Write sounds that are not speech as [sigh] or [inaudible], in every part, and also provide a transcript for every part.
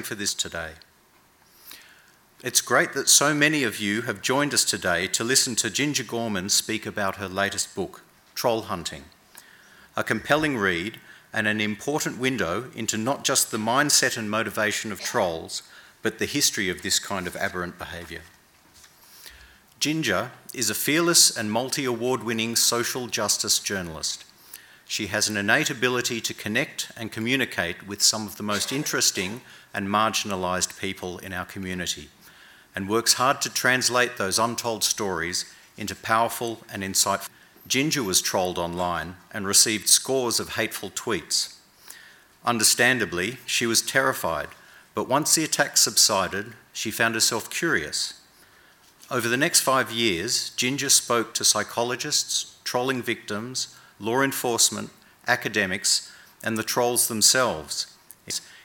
for this today. It's great that so many of you have joined us today to listen to Ginger Gorman speak about her latest book, Troll Hunting, a compelling read and an important window into not just the mindset and motivation of trolls, but the history of this kind of aberrant behaviour. Ginger is a fearless and multi award winning social justice journalist. She has an innate ability to connect and communicate with some of the most interesting and marginalised people in our community and works hard to translate those untold stories into powerful and insightful. Ginger was trolled online and received scores of hateful tweets. Understandably, she was terrified, but once the attack subsided, she found herself curious. Over the next five years, Ginger spoke to psychologists, trolling victims, law enforcement, academics, and the trolls themselves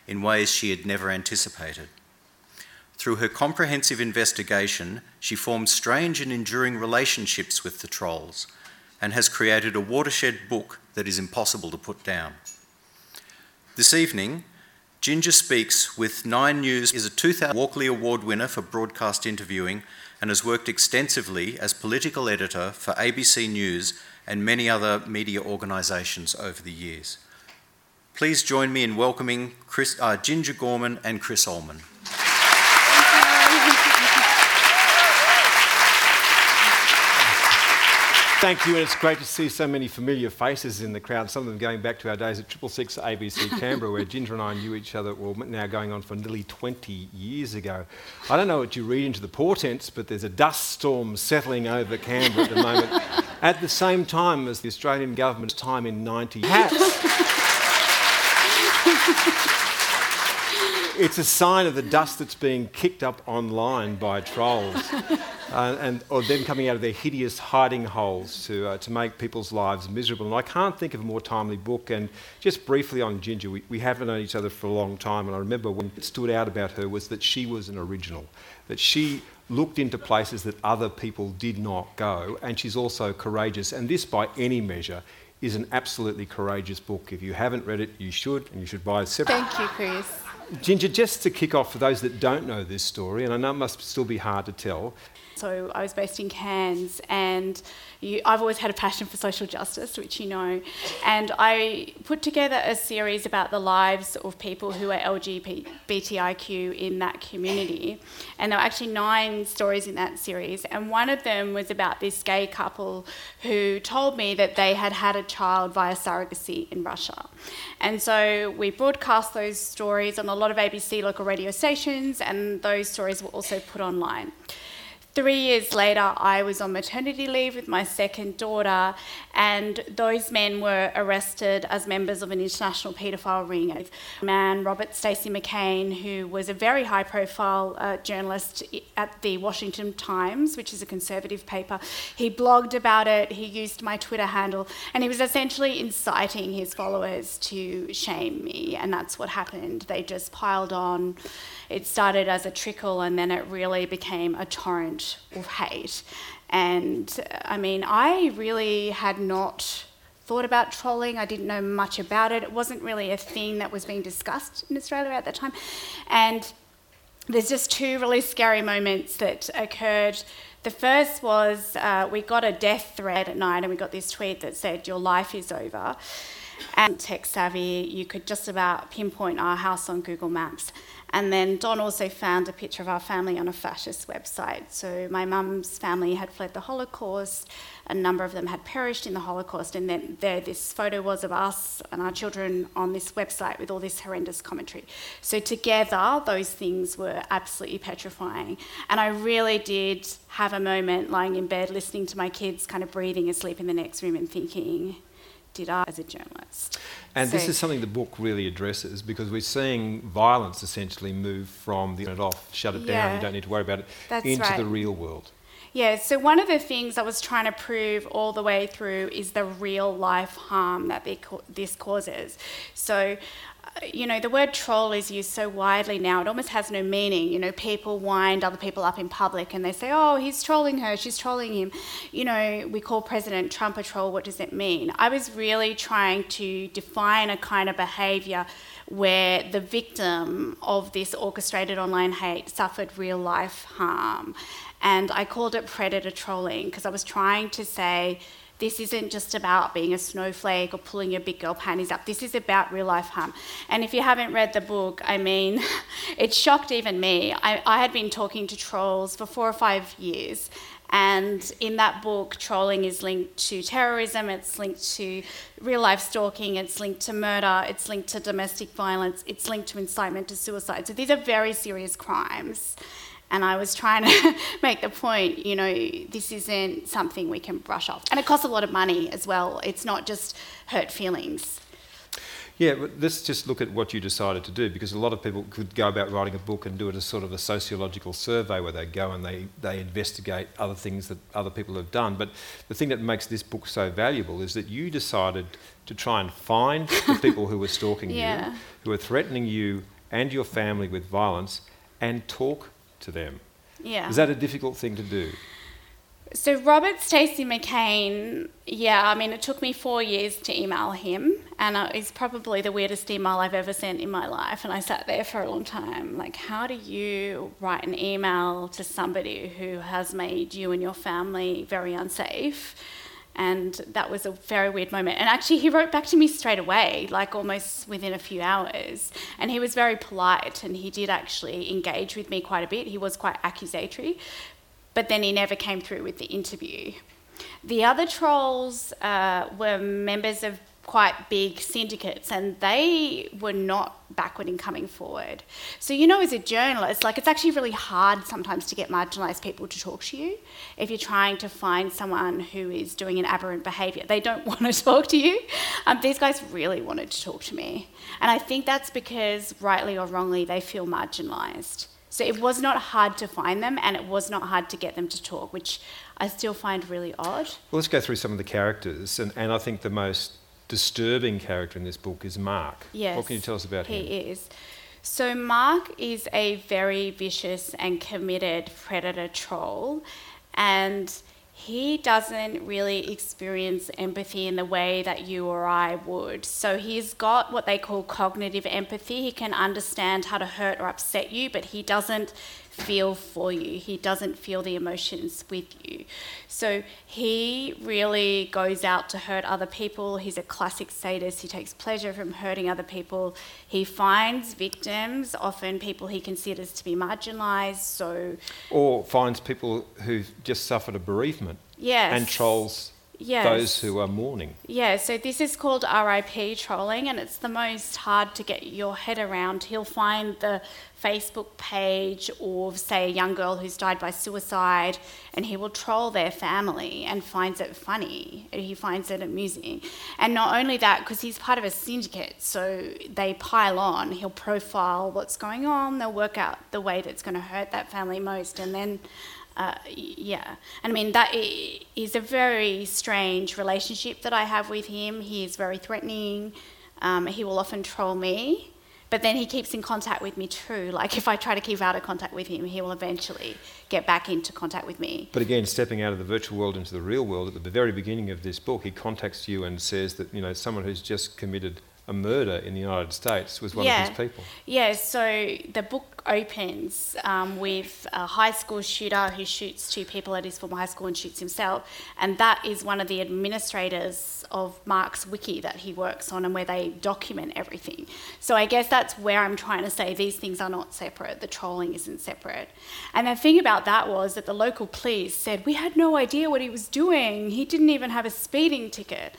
in ways she had never anticipated. Through her comprehensive investigation, she formed strange and enduring relationships with the trolls and has created a watershed book that is impossible to put down. This evening, Ginger Speaks with Nine News is a 2000 Walkley Award winner for broadcast interviewing and has worked extensively as political editor for ABC News and many other media organisations over the years. Please join me in welcoming Chris, uh, Ginger Gorman and Chris Uhlmann. Thank you, and it's great to see so many familiar faces in the crowd, some of them going back to our days at Triple Six ABC [laughs] Canberra, where Ginger and I knew each other, well, now going on for nearly 20 years ago. I don't know what you read into the portents, but there's a dust storm settling over Canberra at the moment, [laughs] at the same time as the Australian government's time in 90 [laughs] hats. [laughs] it's a sign of the dust that's being kicked up online by trolls, [laughs] uh, and or them coming out of their hideous hiding holes to uh, to make people's lives miserable. And I can't think of a more timely book. And just briefly on Ginger, we, we haven't known each other for a long time, and I remember when it stood out about her was that she was an original, that she looked into places that other people did not go, and she's also courageous. And this, by any measure, is an absolutely courageous book. If you haven't read it, you should, and you should buy it separately. Thank you, Chris. Ginger, just to kick off for those that don't know this story, and I know it must still be hard to tell, so I was based in Cairns, and you, I've always had a passion for social justice, which you know. And I put together a series about the lives of people who are LGBTIQ in that community. And there were actually nine stories in that series. And one of them was about this gay couple who told me that they had had a child via surrogacy in Russia. And so we broadcast those stories on a lot of ABC local radio stations, and those stories were also put online. Three years later, I was on maternity leave with my second daughter, and those men were arrested as members of an international paedophile ring. A man, Robert Stacey McCain, who was a very high profile uh, journalist at the Washington Times, which is a conservative paper, he blogged about it, he used my Twitter handle, and he was essentially inciting his followers to shame me, and that's what happened. They just piled on it started as a trickle and then it really became a torrent of hate. And I mean, I really had not thought about trolling. I didn't know much about it. It wasn't really a thing that was being discussed in Australia at that time. And there's just two really scary moments that occurred. The first was uh, we got a death threat at night and we got this tweet that said, Your life is over. And tech savvy, you could just about pinpoint our house on Google Maps. And then Don also found a picture of our family on a fascist website. So my mum's family had fled the Holocaust. A number of them had perished in the Holocaust. And then there, this photo was of us and our children on this website with all this horrendous commentary. So together, those things were absolutely petrifying. And I really did have a moment lying in bed listening to my kids kind of breathing asleep in the next room and thinking, did I as a journalist? And so, this is something the book really addresses because we're seeing violence essentially move from the it off, shut it yeah, down, you don't need to worry about it, into right. the real world. Yeah, so one of the things I was trying to prove all the way through is the real life harm that this causes. So you know, the word troll is used so widely now, it almost has no meaning. You know, people wind other people up in public and they say, oh, he's trolling her, she's trolling him. You know, we call President Trump a troll, what does it mean? I was really trying to define a kind of behaviour where the victim of this orchestrated online hate suffered real life harm. And I called it predator trolling because I was trying to say this isn't just about being a snowflake or pulling your big girl panties up. This is about real life harm. And if you haven't read the book, I mean, [laughs] it shocked even me. I, I had been talking to trolls for four or five years. And in that book, trolling is linked to terrorism, it's linked to real life stalking, it's linked to murder, it's linked to domestic violence, it's linked to incitement to suicide. So these are very serious crimes. And I was trying to [laughs] make the point, you know, this isn't something we can brush off. And it costs a lot of money as well. It's not just hurt feelings. Yeah, but let's just look at what you decided to do because a lot of people could go about writing a book and do it as sort of a sociological survey where they go and they, they investigate other things that other people have done. But the thing that makes this book so valuable is that you decided to try and find the [laughs] people who were stalking Yeah. you, who were threatening you and your family with violence, and talk to them. Yeah. Is that a difficult thing to do? So Robert Stacey McCain, yeah, I mean, it took me four years to email him, and it's probably the weirdest email I've ever sent in my life. And I sat there for a long time, like, how do you write an email to somebody who has made you and your family very unsafe? And that was a very weird moment. And actually, he wrote back to me straight away, like almost within a few hours. And he was very polite, and he did actually engage with me quite a bit. He was quite accusatory, but then he never came through with the interview. The other trolls uh, were members of quite big syndicates and they were not backward in coming forward. So, you know, as a journalist, like it's actually really hard sometimes to get marginalised people to talk to you if you're trying to find someone who is doing an aberrant behaviour. They don't [laughs] want to talk to you. Um, these guys really wanted to talk to me. And I think that's because, rightly or wrongly, they feel marginalised. So it was not hard to find them and it was not hard to get them to talk, which I still find really odd. Well, let's go through some of the characters, and, and I think the most disturbing character in this book is Mark. Yes. What can you tell us about he him? He is. So Mark is a very vicious and committed predator troll, and he doesn't really experience empathy in the way that you or I would. So he's got what they call cognitive empathy. He can understand how to hurt or upset you, but he doesn't feel for you. He doesn't feel the emotions with you. So he really goes out to hurt other people. He's a classic sadist. He takes pleasure from hurting other people. He finds victims, often people he considers to be marginalised. So, Or finds people who've just suffered a bereavement yes. and trolls Yes. those who are mourning. Yeah, so this is called RIP trolling, and it's the most hard to get your head around. He'll find the Facebook page of, say, a young girl who's died by suicide, and he will troll their family and finds it funny. He finds it amusing. And not only that, because he's part of a syndicate, so they pile on. He'll profile what's going on, they'll work out the way that's going to hurt that family most, and then uh, yeah, and I mean that is a very strange relationship that I have with him. He is very threatening. Um, he will often troll me, but then he keeps in contact with me too. [laughs] Like if I try to keep out of contact with him, he will eventually get back into contact with me. But again, stepping out of the virtual world into the real world, at the very beginning of this book, he contacts you and says that you know someone who's just committed a murder in the United States was one Yeah. of his people. Yeah, so the book opens um, with a high school shooter who shoots two people at his former high school and shoots himself. And that is one of the administrators of Mark's wiki that he works on and where they document everything. So I guess that's where I'm trying to say these things are not separate. The trolling isn't separate. And the thing about that was that the local police said, We had no idea what he was doing. He didn't even have a speeding ticket.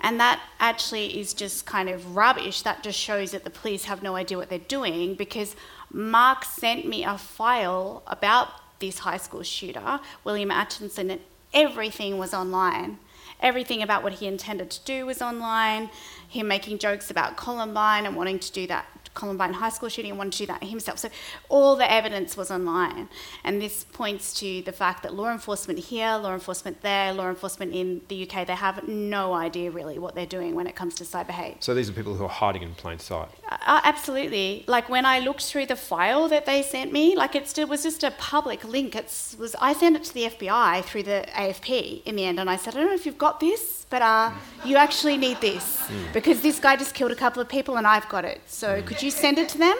And that actually is just kind of rubbish. That just shows that the police have no idea what they're doing because Mark sent me a file about this high school shooter, William Atchison, and everything was online. Everything about what he intended to do was online. Him making jokes about Columbine and wanting to do that Columbine high school shooting and wanted to do that himself. So all the evidence was online. And this points to the fact that law enforcement here, law enforcement there, law enforcement in the UK, they have no idea really what they're doing when it comes to cyber hate. So these are people who are hiding in plain sight. Uh, absolutely. Like when I looked through the file that they sent me, like it still was just a public link. It was I sent it to the FBI through the AFP in the end, and I said, I don't know if you've got this. But uh, you actually need this because this guy just killed a couple of people and I've got it. So could you send it to them?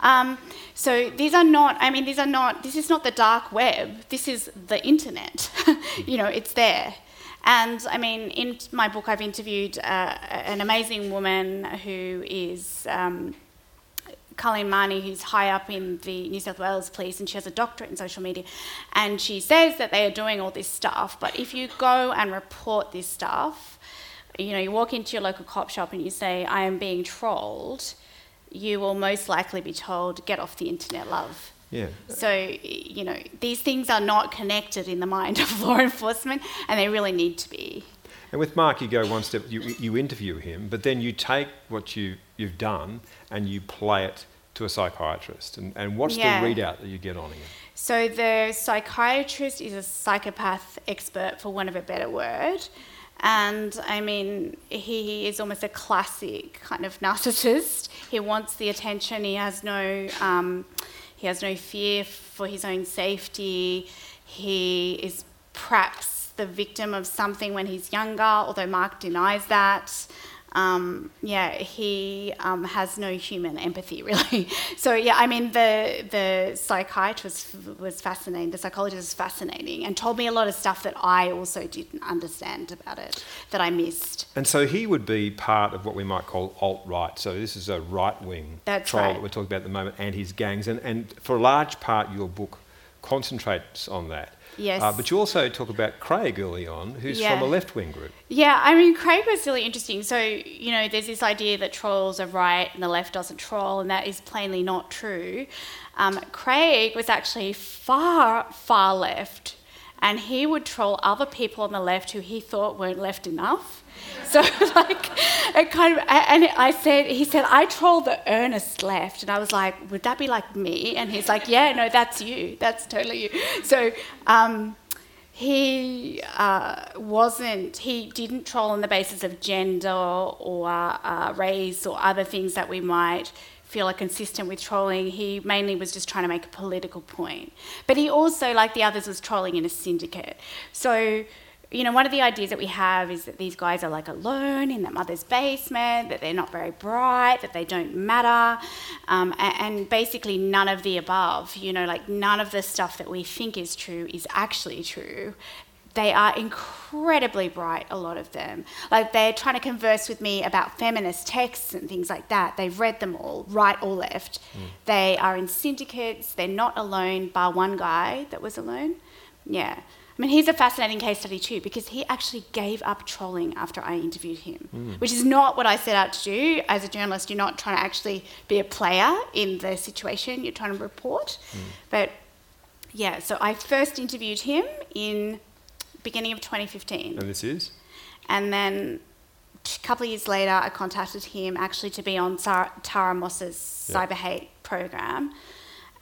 Um, so these are not, I mean, these are not, this is not the dark web, this is the internet. [laughs] you know, it's there. And I mean, in my book, I've interviewed uh, an amazing woman who is um, Colleen Mahoney, who's high up in the New South Wales Police, and she has a doctorate in social media. And she says that they are doing all this stuff, but if you go and report this stuff, you know, you walk into your local cop shop and you say, I am being trolled, you will most likely be told, get off the internet, love. Yeah. So, you know, these things are not connected in the mind of [laughs] law enforcement, and they really need to be. And with Mark, you go one step, you, you interview him, but then you take what you, you've done and you play it to a psychiatrist. And, and what's Yeah. the readout that you get on him? So the psychiatrist is a psychopath expert, for want of a better word. And I mean, he is almost a classic kind of narcissist. He wants the attention. He has no, um, he has no fear for his own safety. He is perhaps the victim of something when he's younger, although Mark denies that. Um, yeah, he um, has no human empathy [laughs] really. So yeah, I mean the the psychiatrist was fascinating. The psychologist was fascinating and told me a lot of stuff that I also didn't understand about it that I missed. And so he would be part of what we might call alt right. So this is a right wing That's troll right. that we're talking about at the moment and his gangs. And, and for a large part, your book concentrates on that. Yes. Uh, but you also talk about Craig early on, who's Yeah. from a left wing group. Yeah, I mean, Craig was really interesting. So, you know, there's this idea that trolls are right and the left doesn't troll, and that is plainly not true. Um, Craig was actually far, far left, and he would troll other people on the left who he thought weren't left enough. So, [laughs] like, it kind of, and I said, he said, I troll the earnest left. And I was like, would that be like me? And he's like, yeah, no, that's you. That's totally you. So, um, he uh, wasn't, he didn't troll on the basis of gender or uh, race or other things that we might feel are consistent with trolling. He mainly was just trying to make a political point. But he also, like the others, was trolling in a syndicate. So, you know, one of the ideas that we have is that these guys are like alone in their mother's basement, that they're not very bright, that they don't matter, um, a- and, basically none of the above. You know, like none of the stuff that we think is true is actually true. They are incredibly bright, a lot of them. Like they're trying to converse with me about feminist texts and things like that. They've read them all, right or left. They are in syndicates, they're not alone, bar one guy that was alone. Yeah. I mean, he's a fascinating case study too because he actually gave up trolling after I interviewed him, hmm. which is not what I set out to do. As a journalist, you're not trying to actually be a player in the situation, you're trying to report. Hmm. But yeah, so I first interviewed him in beginning of 2015. And this is? And then a couple of years later, I contacted him actually to be on Tara, Tara Moss's Yeah. cyber hate program.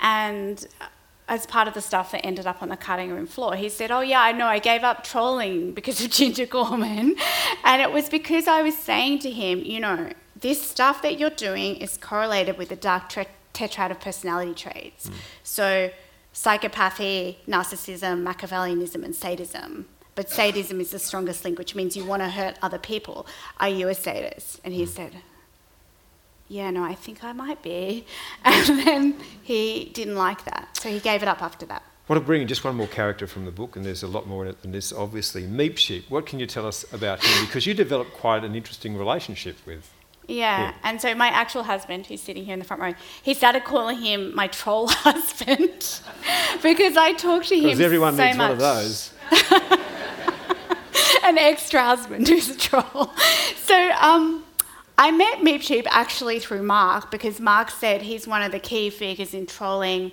And uh, as part of the stuff that ended up on the cutting room floor, he said, Oh, yeah, I know, I gave up trolling because of [laughs] Ginger Gorman. And it was because I was saying to him, You know, this stuff that you're doing is correlated with the dark tre- tetrad of personality traits. Mm. So, psychopathy, narcissism, Machiavellianism, and sadism. But sadism is the strongest link, which means you want to hurt other people. Are you a sadist? And he mm. said, Yeah, no, I think I might be. [laughs] And then he didn't like that. So he gave it up after that. I want to bring in just one more character from the book, and there's a lot more in it than this, obviously. Meep Sheep, what can you tell us about him? Because you developed quite an interesting relationship with. Yeah, and so my actual husband, who's sitting here in the front row, he started calling him my troll [laughs] husband [laughs] because I talked to him Because everyone so needs much. one of those. an extra husband who's a troll. So um, I met Meep Sheep actually through Mark because Mark said he's one of the key figures in trolling.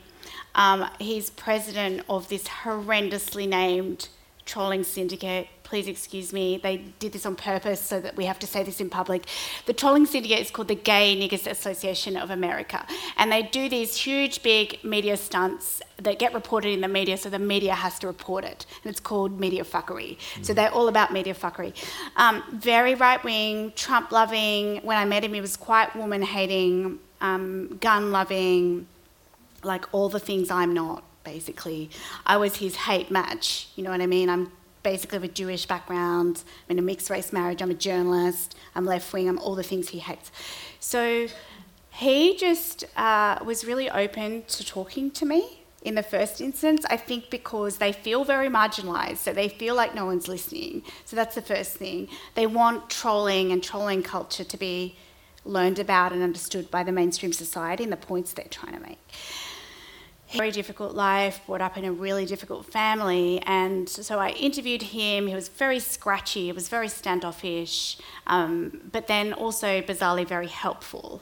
Um, he's president of this horrendously named trolling syndicate. Please excuse me, they did this on purpose so that we have to say this in public. The trolling syndicate is called the Gay Niggers Association of America, and they do these huge, big media stunts that get reported in the media, so the media has to report it, and it's called media fuckery. So they're all about media fuckery. Um, very right wing, Trump loving. When I met him, he was quite woman hating, um, gun loving, like all the things I'm not, basically. I was his hate match, you know what I mean? I'm basically of a Jewish background. I'm in a mixed race marriage. I'm a journalist. I'm left wing. I'm all the things he hates. So he just uh, was really open to talking to me in the first instance. I think because they feel very marginalised, so they feel like no one's listening. So that's the first thing. They want trolling and trolling culture to be learned about and understood by the mainstream society and the points they're trying to make. Very difficult life, brought up in a really difficult family, and so I interviewed him. He was very scratchy, he was very standoffish, um, but then also bizarrely very helpful.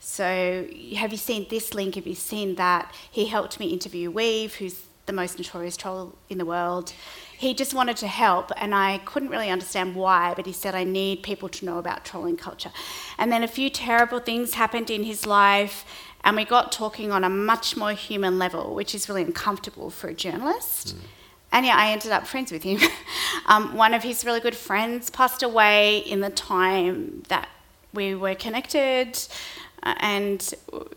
So, have you seen this link? Have you seen that? He helped me interview weev, who's the most notorious troll in the world. He just wanted to help, and I couldn't really understand why, but he said, I need people to know about trolling culture. And then a few terrible things happened in his life, and we got talking on a much more human level, which is really uncomfortable for a journalist. Mm. And yeah, I ended up friends with him. [laughs] um, one of his really good friends passed away in the time that we were connected. Uh, and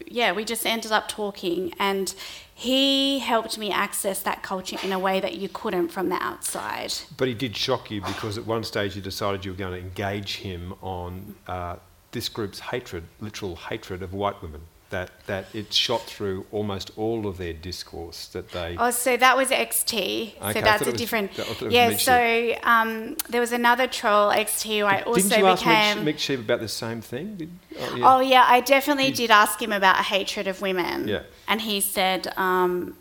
yeah, we just ended up talking, and he helped me access that culture in a way that you couldn't from the outside. But he did shock you because at one stage you decided you were going to engage him on uh, this group's hatred, literal hatred of white women that, that it shot through almost all of their discourse that they. Oh, so that was XT. Okay, so that's a was, different. yeah, so um, there was another troll XT who I also Didn't you became. ask Mick, Sheep about the same thing? Did, oh, yeah. oh, yeah. I definitely Did, did ask him about hatred of women. Yeah. And he said, um,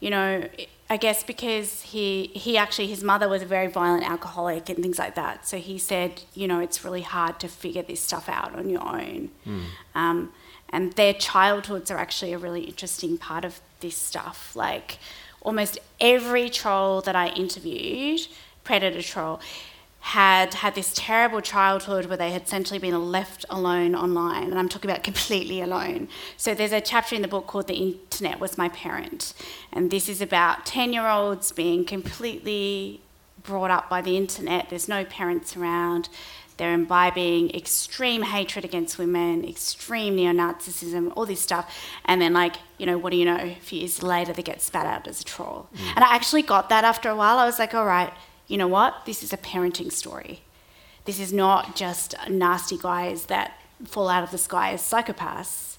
you know, I guess because he he actually his mother was a very violent alcoholic and things like that. So he said, you know, it's really hard to figure this stuff out on your own. Mm. Um, and their childhoods are actually a really interesting part of this stuff. Like almost every troll that I interviewed, predator troll, had had this terrible childhood where they had essentially been left alone online, and I'm talking about completely alone. So there's a chapter in the book called "The Internet Was My Parent," and this is about ten-year-olds being completely brought up by the internet. There's no parents around. They're imbibing extreme hatred against women, extreme neo Nazism, all this stuff. And then, like, you know, what do you know? A few years later, they get spat out as a troll. Mm. And I actually got that after a while. I was like, all right, you know what? This is a parenting story. This is not just nasty guys that fall out of the sky as psychopaths.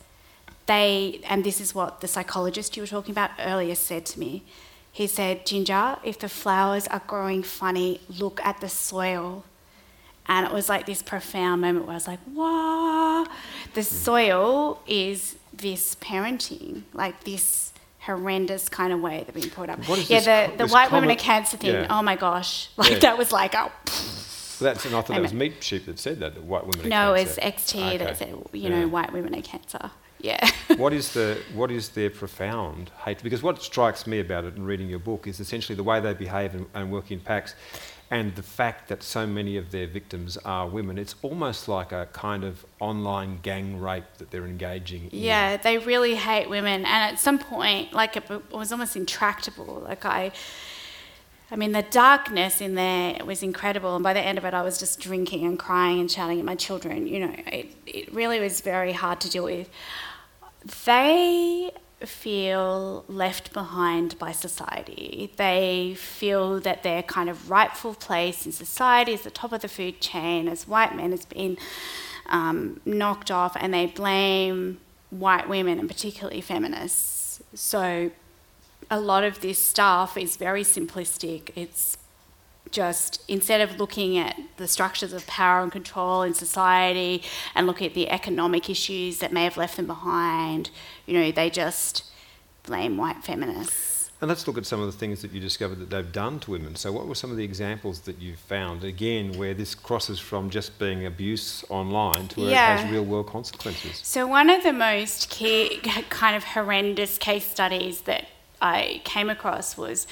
They, and this is what the psychologist you were talking about earlier said to me. He said, Ginger, if the flowers are growing funny, look at the soil. And it was like this profound moment where I was like, wow, the soil is this parenting, like this horrendous kind of way they're being put up. yeah, the, the white women are cancer thing, yeah. oh my gosh. [laughs] Like yeah. that was like, oh. that's, and I thought that was Meep Sheep that said that, that white women are no, cancer. No, it's XT okay. that said, you know, yeah. white women are cancer. Yeah. [laughs] what is the what is their profound hate? Because what strikes me about it in reading your book is essentially the way they behave and, and work in packs and the fact that so many of their victims are women, it's almost like a kind of online gang rape that they're engaging in. Yeah, they really hate women, and at some point, like it was almost intractable. Like I, I mean, the darkness in there was incredible, and by the end of it, I was just drinking and crying and shouting at my children. You know, it it really was very hard to deal with. They feel left behind by society. They feel that their kind of rightful place in society is the top of the food chain as white men has been um, knocked off, and they blame white women and particularly feminists. So a lot of this stuff is very simplistic. It's just instead of looking at the structures of power and control in society and look at the economic issues that may have left them behind, you know, they just blame white feminists. And let's look at some of the things that you discovered that they've done to women. So, what were some of the examples that you found, again, where this crosses from just being abuse online to where yeah. it has real world consequences? So, one of the most key, kind of horrendous case studies that I came across was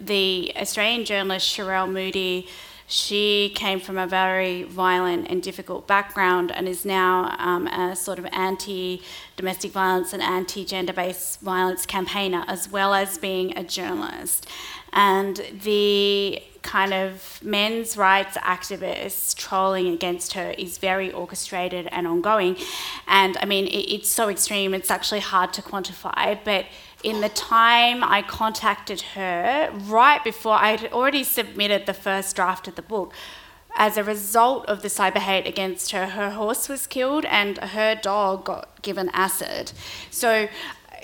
the Australian journalist Sherele Moody. She came from a very violent and difficult background and is now um, a sort of anti domestic violence and anti gender based violence campaigner, as well as being a journalist. and the kind of men's rights activists trolling against her is very orchestrated and ongoing. And I mean, it, it's so extreme, it's actually hard to quantify. But in the time I contacted her, right before I had already submitted the first draft of the book, as a result of the cyber hate against her, her horse was killed and her dog got given acid. So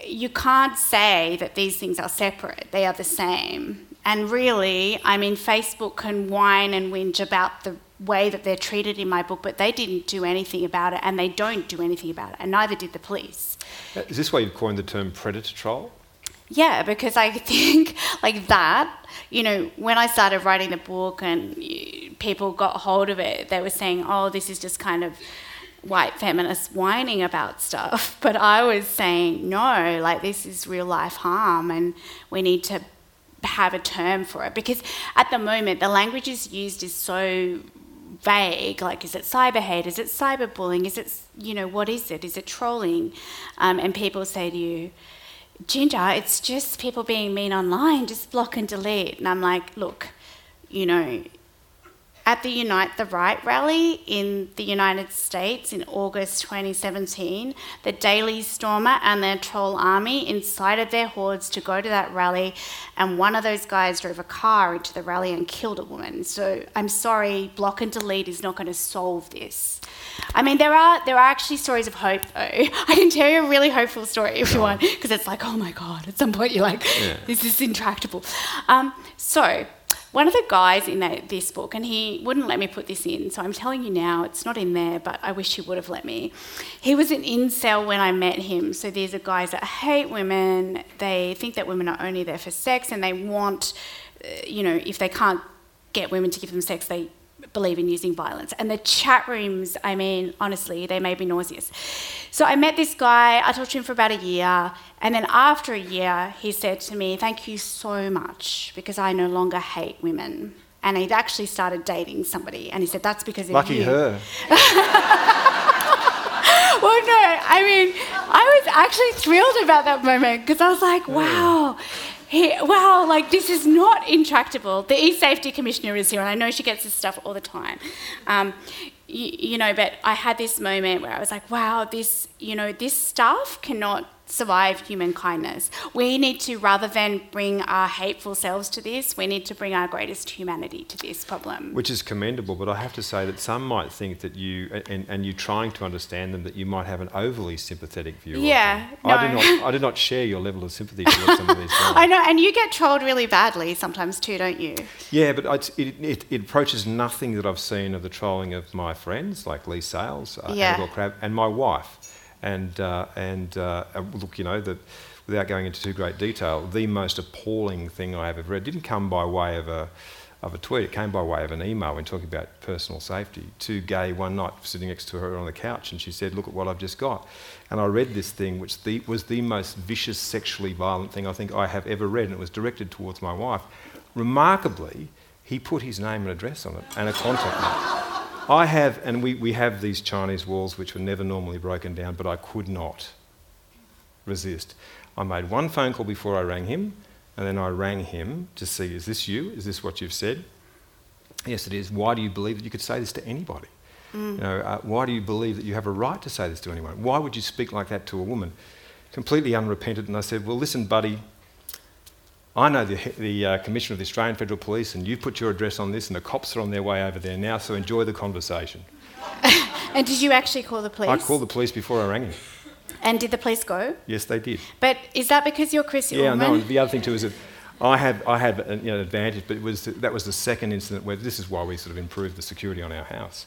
you can't say that these things are separate, they are the same. And really, I mean, Facebook can whine and whinge about the way that they're treated in my book, but they didn't do anything about it and they don't do anything about it, and neither did the police. Uh, is this why you've coined the term predator troll? Yeah, because I [laughs] think like that, you know, when I started writing the book and people got hold of it, they were saying, oh, this is just kind of white feminists whining about stuff. [laughs] But I was saying, no, like this is real life harm and we need to have a term for it. Because at the moment, the language is used is so vague like is it cyber hate is it cyberbullying? Is it you know what is it? Is it trolling? Um, and people say to you Ginger, it's just people being mean online, just block and delete. And I'm like, look, you know, at the Unite the Right rally in the United States in August 2017, the Daily Stormer and their troll army incited their hordes to go to that rally, and one of those guys drove a car into the rally and killed a woman. So I'm sorry, block and delete is not going to solve this. I mean, there are there are actually stories of hope, though. [laughs] I can tell you a really hopeful story if you want, because it's like, oh my god, at some point you're like, yeah. this is intractable. Um, so one of the guys in that, this book, and he wouldn't let me put this in, so I'm telling you now, it's not in there, but I wish he would have let me. He was an incel when I met him. So these are guys that hate women. They think that women are only there for sex, and they want, uh, you know, if they can't get women to give them sex, they believe in using violence. And the chat rooms, I mean, honestly, they made me nauseous. So I met this guy, I talked to him for about a year, and then after a year, he said to me, Thank you so much, because I no longer hate women. And he'd actually started dating somebody, and he said, That's because of Lucky you. her. [laughs] well, no, I mean, I was actually thrilled about that moment because I was like, wow, wow, like this is not intractable. The e-safety commissioner is here, and I know she gets this stuff all the time. Um, you, you know, but I had this moment where I was like, wow, this, you know, this stuff cannot survive human kindness. We need to, rather than bring our hateful selves to this, we need to bring our greatest humanity to this problem. Which is commendable, but I have to say that some might think that you, and, and you trying to understand them, that you might have an overly sympathetic view. Yeah, no. I do not. I do not share your level of sympathy towards some of these [laughs] guys. I know, and you get trolled really badly sometimes too, don't you? Yeah, but it, it, it, approaches nothing that I've seen of the trolling of my friends like Leigh Sales, uh, yeah. Crabb, and my wife. And, uh, and uh, uh, look, you know, without going into too great detail, the most appalling thing I have ever read didn't come by way of a, of a tweet, it came by way of an email when talking about personal safety to Gai one night sitting next to her on the couch, and she said, Look at what I've just got. And I read this thing, which the, was the most vicious, sexually violent thing I think I have ever read, and it was directed towards my wife. Remarkably, he put his name and address on it and a contact number. I have, and we, we have these Chinese walls which were never normally broken down, but I could not resist. I made one phone call before I rang him, and then I rang him to see, is this you? Is this what you've said? Yes, it is. Why do you believe that you could say this to anybody? Mm. You know, uh, why do you believe that you have a right to say this to anyone? Why would you speak like that to a woman? Completely unrepentant. And I said, well, listen, buddy, I know the, the uh, Commissioner of the Australian Federal Police, and you've put your address on this, and the cops are on their way over there now, so enjoy the conversation. [laughs] and did you actually call the police? I called the police before I rang him. And did the police go? Yes, they did. But is that because you're Chris Yeah, no. The other thing too is that I had I had an you know, advantage, but it was that was the second incident where this is why we sort of improved the security on our house.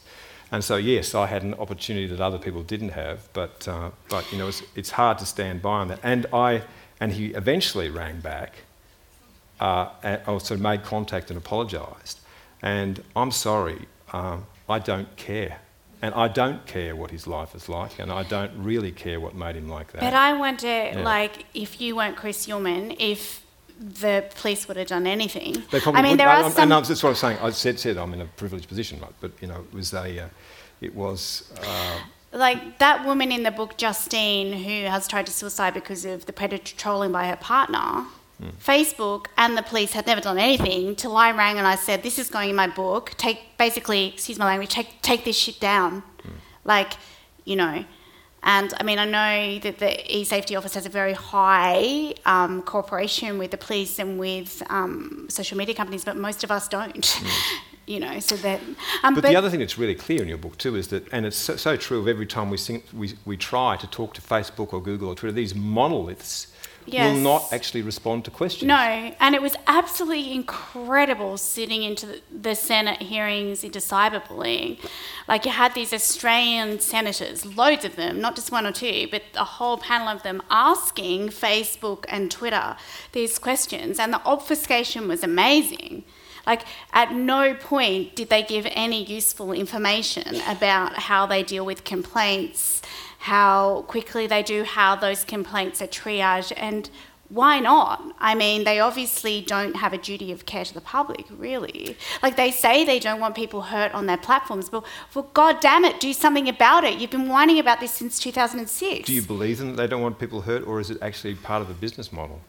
And so yes, I had an opportunity that other people didn't have, but uh, but you know it's, it's hard to stand by on that. And I and he eventually rang back uh, also made contact and apologised. And I'm sorry, um, I don't care. And I don't care what his life is like, and I don't really care what made him like that. But I wonder, yeah. like, if you weren't Chris Uhlmann, if the police would have done anything. They probably I mean, there are some... And that's what I'm saying. I said, said I'm in a privileged position, right? But, you know, it was a... Uh, it was... Uh, like that woman in the book, Justine, who has tried to suicide because of the predator trolling by her partner Facebook and the police had never done anything till I rang and I said, "This is going in my book. Take basically, excuse my language, take take this shit down." Like, you know. And I mean, I know that the e-safety office has a very high um, cooperation with the police and with um, social media companies, but most of us don't. [laughs] you know, so that. Um, But, the other thing that's really clear in your book too is that, and it's so, so true of every time we, sing, we we try to talk to Facebook or Google or Twitter, these monoliths will not actually respond to questions. No, and it was absolutely incredible sitting into the, the Senate hearings into cyberbullying. Like you had these Australian senators, loads of them, not just one or two, but a whole panel of them asking Facebook and Twitter these questions, and the obfuscation was amazing. Like, at no point did they give any useful information about how they deal with complaints, how quickly they do, how those complaints are triaged, and why not? I mean, they obviously don't have a duty of care to the public, really. Like, they say they don't want people hurt on their platforms, but well, god damn it, do something about it. You've been whining about this since 2006. Do you believe them that they don't want people hurt, or is it actually part of the business model?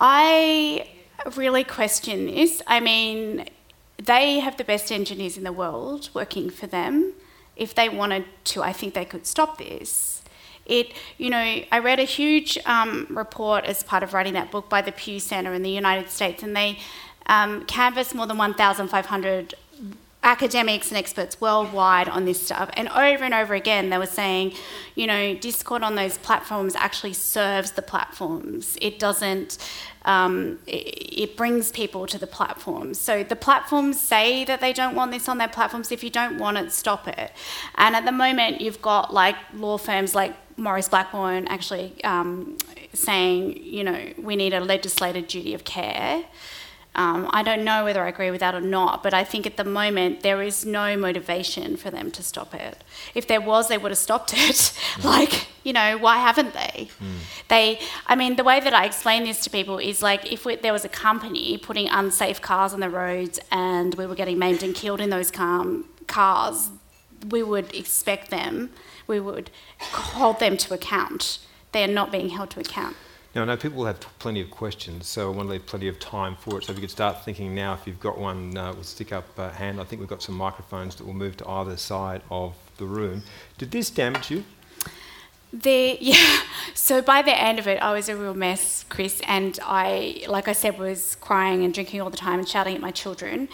I really question this. I mean, they have the best engineers in the world working for them. If they wanted to, I think they could stop this. It, you know, I read a huge um, report as part of writing that book by the Pew Center in the United States, and they um, canvassed more than 1,500 academics and experts worldwide on this stuff. And over and over again, they were saying, you know, Discord on those platforms actually serves the platforms. It doesn't, um, it, it brings people to the platforms. So the platforms say that they don't want this on their platforms. If you don't want it, stop it. And at the moment, you've got like law firms like Maurice Blackburn actually um, saying, you know, we need a legislated duty of care. Um, I don't know whether I agree with that or not, but I think at the moment there is no motivation for them to stop it. If there was, they would have stopped it. [laughs] like, you know, why haven't they? They, I mean, the way that I explain this to people is like if we, there was a company putting unsafe cars on the roads and we were getting maimed and killed in those car, cars, we would expect them, we would hold them to account. They are not being held to account. Now, I know people will have plenty of questions, so I want to leave plenty of time for it. So if you could start thinking now, if you've got one, uh, we'll stick up a hand. I think we've got some microphones that will move to either side of the room. Did this damage you? The [laughs] yeah. So by the end of it, I was a real mess, Chris, and I, like I said, was crying and drinking all the time and shouting at my children.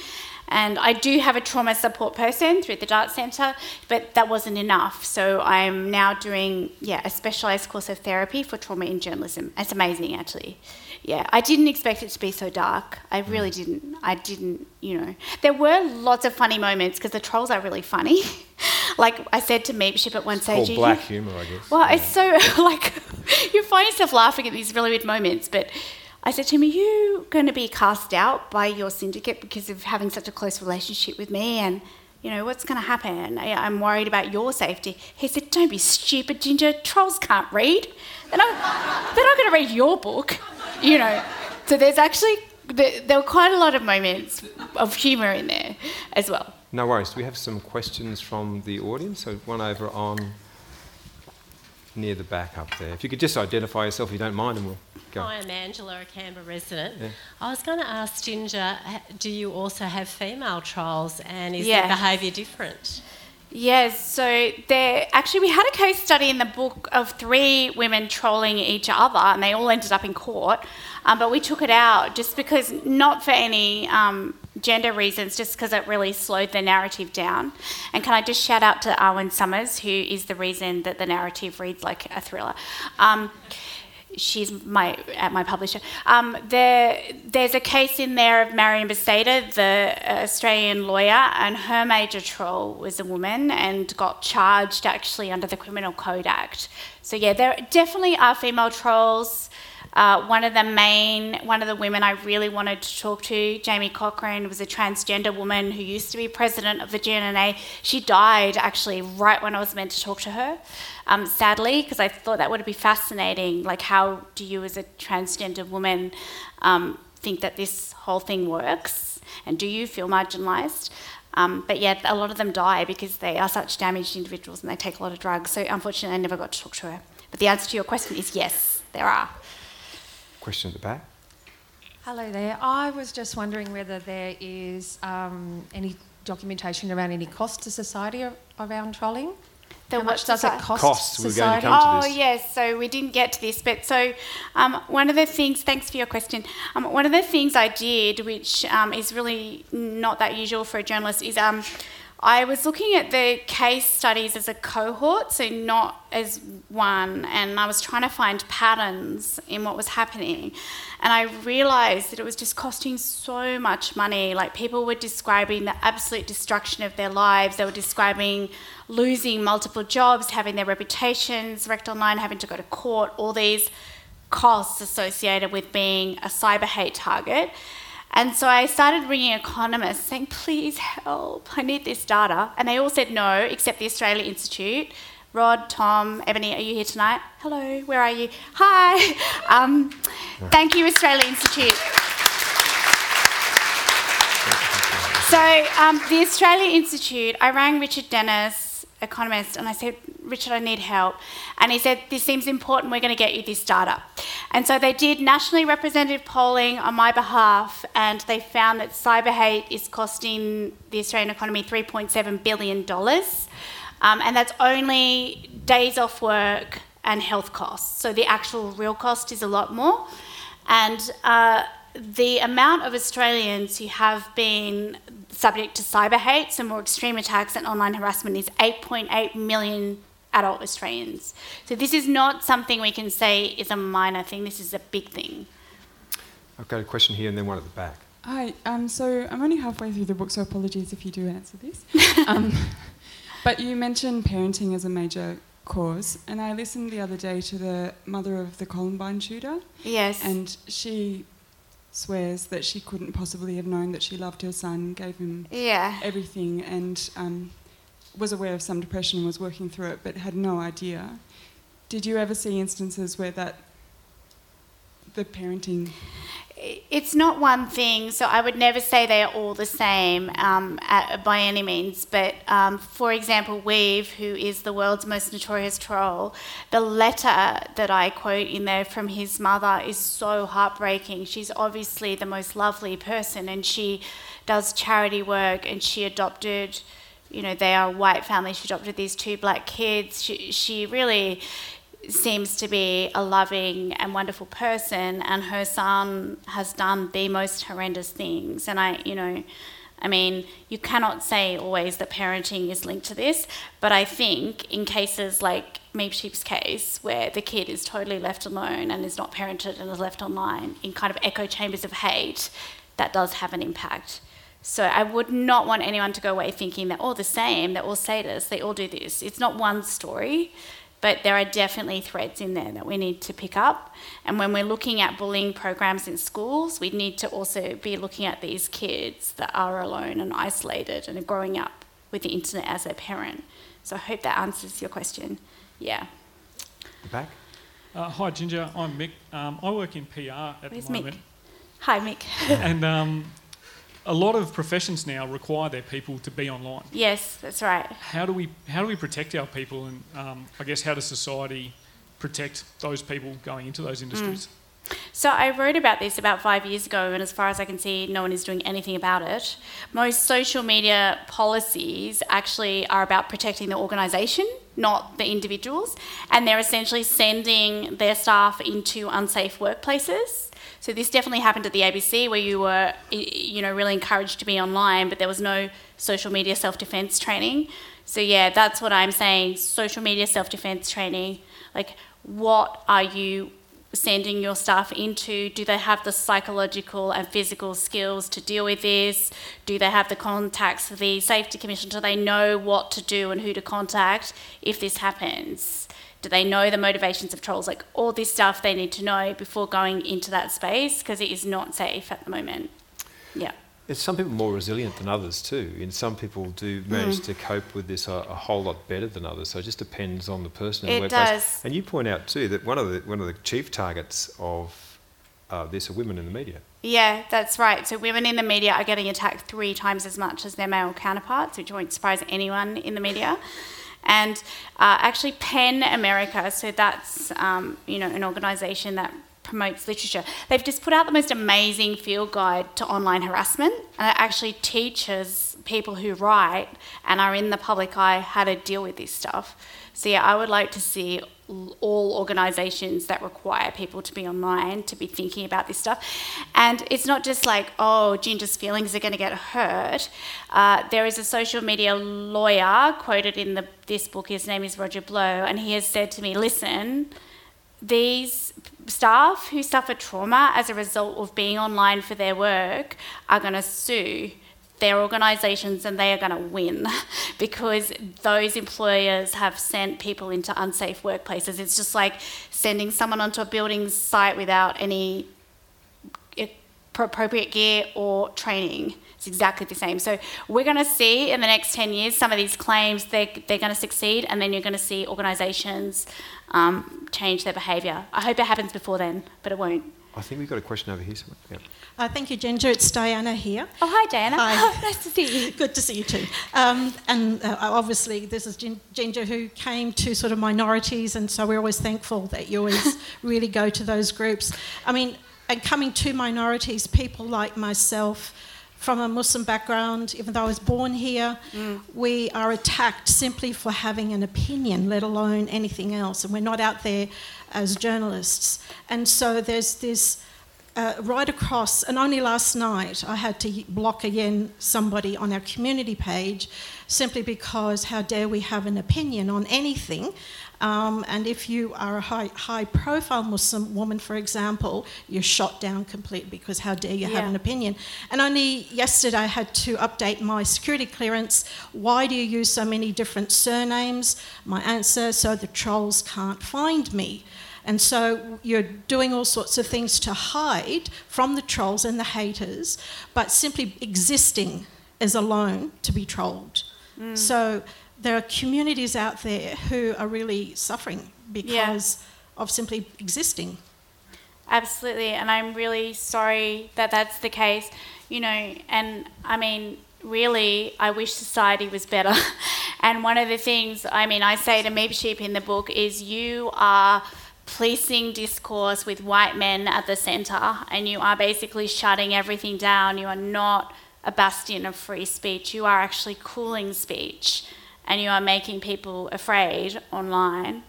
And I do have a trauma support person through the Dart Centre, but that wasn't enough. So I'm now doing yeah a specialised course of therapy for trauma in journalism. It's amazing, actually. Yeah, I didn't expect it to be so dark. I really mm. didn't. I didn't. You know, there were lots of funny moments because the trolls are really funny. [laughs] like I said to Meep Sheep at one It's stage, called "You- black humour, I guess. well, it's so [laughs] like you find yourself laughing at these really weird moments. But I said to him, "Are you going to be cast out by your syndicate because of having such a close relationship with me?" And you know what's going to happen? I, I'm worried about your safety. He said, "Don't be stupid, Ginger. Trolls can't read. They're not. They're not going to read your book." You know. So there's actually there were quite a lot of moments of humour in there as well. No worries. We have some questions from the audience? So one over on near the back up there. If you could just identify yourself, if you don't mind, and we'll go. Hi, I'm Angela, a Canberra resident. Yeah. I was going to ask Ginger, do you also have female trolls and is Yeah. their behaviour different? Yes, so there actually we had a case study in the book of three women trolling each other, and they all ended up in court. Um, but we took it out just because, not for any um, gender reasons, just because it really slowed the narrative down. And can I just shout out to Arwen Summers, who is the reason that the narrative reads like a thriller. Um, she's my at my publisher. Um, there, there's a case in there of Marion Beseda, the Australian lawyer, and her major troll was a woman and got charged actually under the Criminal Code Act. So yeah, there definitely are female trolls. Uh, one of the main, one of the women I really wanted to talk to, Jamie Cochran, was a transgender woman who used to be president of the GNAA. She died actually right when I was meant to talk to her, um, sadly, because I thought that would be fascinating. Like, how do you, as a transgender woman, um, think that this whole thing works? And do you feel marginalised? Um, but yeah, a lot of them die because they are such damaged individuals and they take a lot of drugs. So unfortunately, I never got to talk to her. But the answer to your question is yes, there are. Question at the back. Hello there. I was just wondering whether there is um, any documentation around any cost to society around trolling. The How much does it cost Costs, we're going to society? come to Oh this. yes, so we didn't get to this, but so um, one of the things. Thanks for your question. Um, one of the things I did, which um, is really not that usual for a journalist, is um, I was looking at the case studies as a cohort, so not as one, and I was trying to find patterns in what was happening. And I realised that it was just costing so much money. Like people were describing the absolute destruction of their lives. They were describing losing multiple jobs, having their reputations wrecked online, having to go to court, all these costs associated with being a cyber hate target. And so I started ringing economists saying, please help, I need this data. And they all said no, except the Australia Institute. Rod, Tom, Ebony, are you here tonight? Hello, where are you? Hi. Um, thank you, Australia Institute. So, um, the Australia Institute, I rang Richard Dennis, economist, and I said, Richard, I need help. And he said, This seems important, we're going to get you this data. And so they did nationally representative polling on my behalf, and they found that cyber hate is costing the Australian economy $3.7 billion. Um, and that's only days off work and health costs. So the actual real cost is a lot more. And uh, the amount of Australians who have been subject to cyber hate, so more extreme attacks and online harassment, is 8.8 million adult Australians. So this is not something we can say is a minor thing, this is a big thing. I've got a question here and then one at the back. Hi, um, so I'm only halfway through the book, so apologies if you do answer this. [laughs] um, but you mentioned parenting as a major cause, and I listened the other day to the mother of the Columbine shooter, Yes. and she swears that she couldn't possibly have known that she loved her son, gave him yeah. everything, and um, was aware of some depression and was working through it, but had no idea. Did you ever see instances where that the parenting it's not one thing, so I would never say they are all the same um, at, by any means. But um, for example, weev, who is the world's most notorious troll, the letter that I quote in there from his mother is so heartbreaking. She's obviously the most lovely person, and she does charity work, and she adopted. You know, they are a white family. She adopted these two black kids. She, she really seems to be a loving and wonderful person, and her son has done the most horrendous things. And I, you know, I mean, you cannot say always that parenting is linked to this, but I think in cases like Meep Sheep's case, where the kid is totally left alone and is not parented and is left online in kind of echo chambers of hate, that does have an impact. So I would not want anyone to go away thinking they're all the same, they're all sadists, they all do this. It's not one story but there are definitely threads in there that we need to pick up. And when we're looking at bullying programs in schools, we need to also be looking at these kids that are alone and isolated and are growing up with the internet as their parent. So I hope that answers your question. Yeah. The back? Uh, hi, Ginger. I'm Mick. Um, I work in PR at Where's the Mick? moment, Hi, Mick. and um, a lot of professions now require their people to be online. yes, that's right. How do we how do we protect our people, and um, I guess how does society protect those people going into those industries? So I wrote about this about five years ago, and as far as I can see, no one is doing anything about it. Most social media policies actually are about protecting the organisation, not the individuals, and they're essentially sending their staff into unsafe workplaces. So this definitely happened at the ABC, where you were, you know, really encouraged to be online, but there was no social media self-defense training. So yeah, that's what I'm saying. Social media self-defense training, like what are you sending your staff into? Do they have the psychological and physical skills to deal with this? Do they have the contacts for the Safety Commission? Do they know what to do and who to contact if this happens? Do they know the motivations of trolls? Like all this stuff they need to know before going into that space because it is not safe at the moment. Yeah. It's some people more resilient than others too, and some people do manage Mm. to cope with this a, a whole lot better than others. So it just depends on the person. in It workplace. does. And you point out too that one of the one of the chief targets of uh, this are women in the media. Yeah, that's right. So women in the media are getting attacked three times as much as their male counterparts, which won't surprise anyone in the media. And uh, actually, PEN America, so that's um, you know an organisation that promotes literature. They've just put out the most amazing field guide to online harassment, and it actually teaches people who write and are in the public eye how to deal with this stuff. So, yeah, I would like to see all organisations that require people to be online to be thinking about this stuff. And it's not just like, oh, Ginger's feelings are going to get hurt. Uh, there is a social media lawyer quoted in the, this book, his name is Roger Blow, and he has said to me, listen, these staff who suffer trauma as a result of being online for their work are going to sue their organisations and they are going to win [laughs] because those employers have sent people into unsafe workplaces. It's just like sending someone onto a building site without any appropriate gear or training. It's exactly the same. So we're going to see in the next 10 years some of these claims, they're, they're going to succeed, and then you're going to see organisations um, change their behaviour. I hope it happens before then, but it won't. I think we've got a question over here. Yep. Uh, thank you, Ginger. It's Diana here. Oh, hi, Diana. Hi. Oh, [laughs] nice to see you. [laughs] Good to see you too. Um, and uh, obviously, this is Ginger who came to sort of minorities, and so we're always thankful that you always [laughs] really go to those groups. I mean, and coming to minorities, people like myself, from a Muslim background, even though I was born here, mm. we are attacked simply for having an opinion, let alone anything else. And we're not out there as journalists. And so there's this uh, right across, and only last night I had to block again somebody on our community page simply because how dare we have an opinion on anything um, and if you are a high, high profile Muslim woman, for example, you're shot down completely because how dare you yeah. have an opinion. And only yesterday I had to update my security clearance. Why do you use so many different surnames? My answer so the trolls can't find me. And so you're doing all sorts of things to hide from the trolls and the haters, but simply existing is alone to be trolled. Mm. So there are communities out there who are really suffering because yeah. of simply existing. Absolutely, and I'm really sorry that that's the case. You know, and I mean, really, I wish society was better. [laughs] and one of the things, I mean, I say to Meep Sheep in the book is you are policing discourse with white men at the centre, and you are basically shutting everything down. You are not a bastion of free speech, you are actually cooling speech and you are making people afraid online.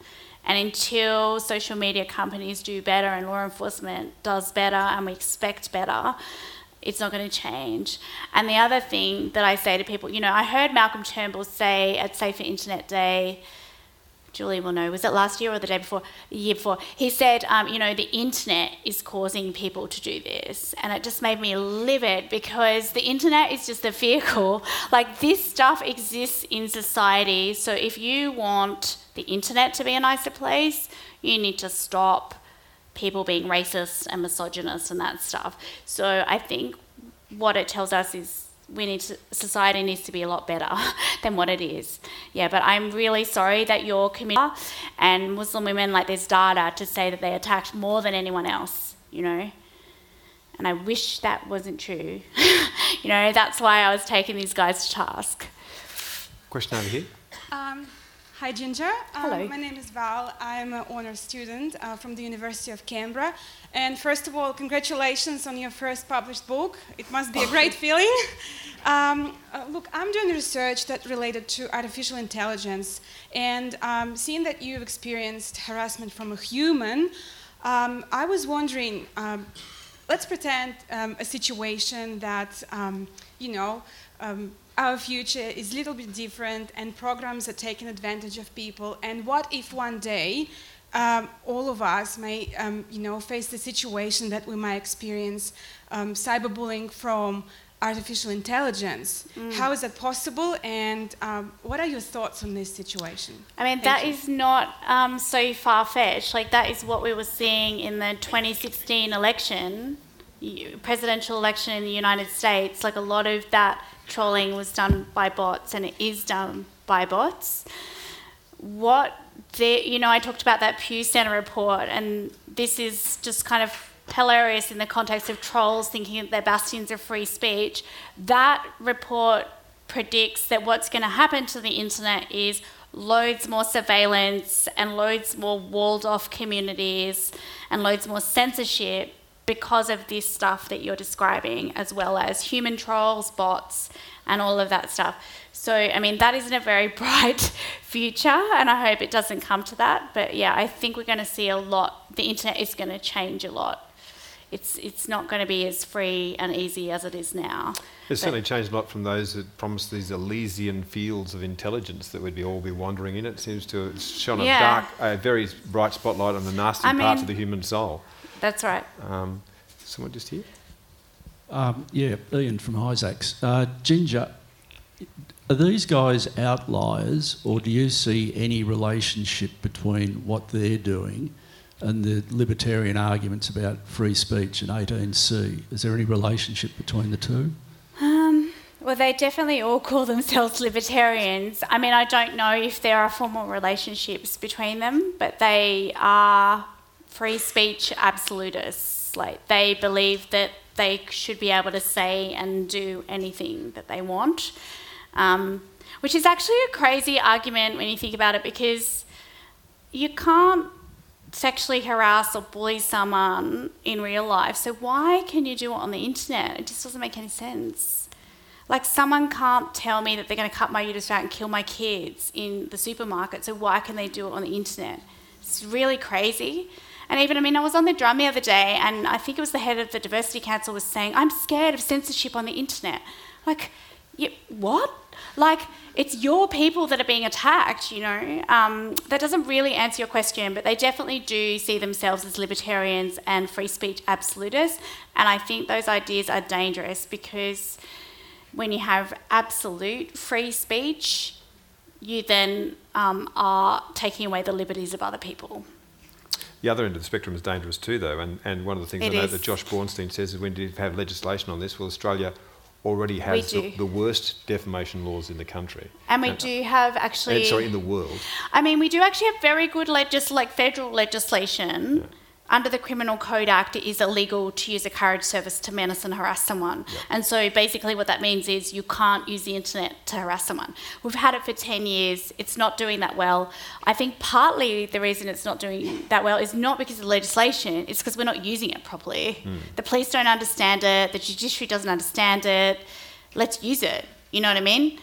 And until social media companies do better and law enforcement does better and we expect better, it's not going to change. And the other thing that I say to people, you know, I heard Malcolm Turnbull say at Safer Internet Day Julie will know, was it last year or the day before, the year before? He said, um, you know, the internet is causing people to do this. And it just made me livid because the internet is just a vehicle. [laughs] Like, this stuff exists in society. So, if you want the internet to be a nicer place, you need to stop people being racist and misogynist and that stuff. So, I think what it tells us is we need to, society needs to be a lot better [laughs] than what it is. Yeah, but I'm really sorry that your community and Muslim women, like there's data to say that they attacked more than anyone else, you know. And I wish that wasn't true. [laughs] you know, that's why I was taking these guys to task. Question over here. Um, Hi, Ginger. Um, Hello. My name is Val. I'm an honor student uh, from the University of Canberra. And first of all, congratulations on your first published book. It must be a great [laughs] feeling. Um, uh, look, I'm doing research that related to artificial intelligence. And um, seeing that you've experienced harassment from a human, um, I was wondering um, let's pretend um, a situation that, you know, our future is a little bit different and programs are taking advantage of people. And what if one day um, all of us may um, you know face the situation that we might experience um, cyberbullying from artificial intelligence? Mm. how is that possible? And um, what are your thoughts on this situation? I mean Thank that you. is not um, so far-fetched. Like that is what we were seeing in the 2016 election presidential election in the united states like a lot of that trolling was done by bots and it is done by bots. What the, you know, I talked about that Pew Center report, and this is just kind of hilarious in the context of trolls thinking that they're bastions of free speech. That report predicts that what's going to happen to the internet is loads more surveillance and loads more walled off communities and loads more censorship because of this stuff that you're describing, as well as human trolls, bots, and all of that stuff. So, I mean, that isn't a very [laughs] bright future, and I hope it doesn't come to that. But yeah, I think we're going to see a lot. The internet is going to change a lot. It's, it's not going to be as free and easy as it is now. It's certainly changed a lot from those that promised these Elysian fields of intelligence that we'd be all be wandering in. It seems to have shone Yeah. a dark, a very bright spotlight on the nasty I parts mean- of the human soul. That's right. Um, someone just here? Um, yeah, Ian from Isaacs. Uh, Ginger, are these guys outliers, or do you see any relationship between what they're doing and the libertarian arguments about free speech and 18C? Is there any relationship between the two? Um, well, they definitely all call themselves libertarians. I mean, I don't know if there are formal relationships between them, but they are free speech absolutists. Like, they believe that they should be able to say and do anything that they want, um, which is actually a crazy argument when you think about it because you can't sexually harass or bully someone in real life. So why can you do it on the internet? It just doesn't make any sense. Like someone can't tell me that they're going to cut my uterus out and kill my kids in the supermarket. So why can they do it on the internet? It's really crazy. And even, I mean, I was on the drum the other day, and I think it was the head of the Diversity Council was saying, "I'm scared of censorship on the internet." Like, you, what? Like, it's your people that are being attacked, you know? Um, that doesn't really answer your question, but they definitely do see themselves as libertarians and free speech absolutists. And I think those ideas are dangerous because when you have absolute free speech, you then um, are taking away the liberties of other people. The other end of the spectrum is dangerous too, though, and, and one of the things It I know is. that Josh Bornstein says is when you have legislation on this, well, Australia already has the, the worst defamation laws in the country. And we do have actually. And, sorry, in the world. I mean, we do actually have very good legis- like federal legislation. Under the Criminal Code Act, it is illegal to use a carriage service to menace and harass someone. And so basically, what that means is you can't use the internet to harass someone. We've had it for 10 years, it's not doing that well. I think partly the reason it's not doing that well is not because of the legislation, it's because we're not using it properly. Hmm. The police don't understand it, the judiciary doesn't understand it. Let's use it. You know what I mean?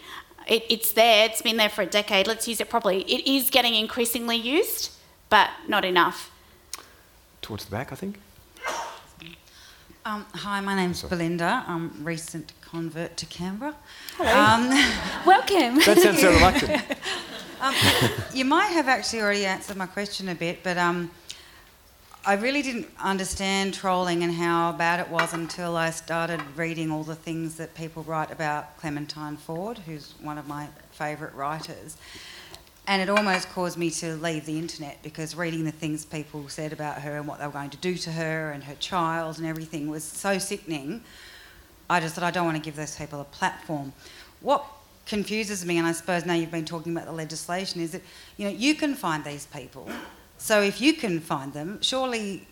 It, it's there, it's been there for a decade, let's use it properly. It is getting increasingly used, but not enough. Towards the back, I think. Um, hi, my name's Belinda. I'm recent convert to Canberra. Hello. Um, [laughs] Welcome. That sounds so reluctant. [laughs] um, you might have actually already answered my question a bit, but um, I really didn't understand trolling and how bad it was until I started reading all the things that people write about Clementine Ford, who's one of my favourite writers. And it almost caused me to leave the internet because reading the things people said about her and what they were going to do to her and her child and everything was so sickening. I just thought I don't want to give those people a platform. What confuses me, and I suppose now you've been talking about the legislation, is that you know you can find these people. So if you can find them, surely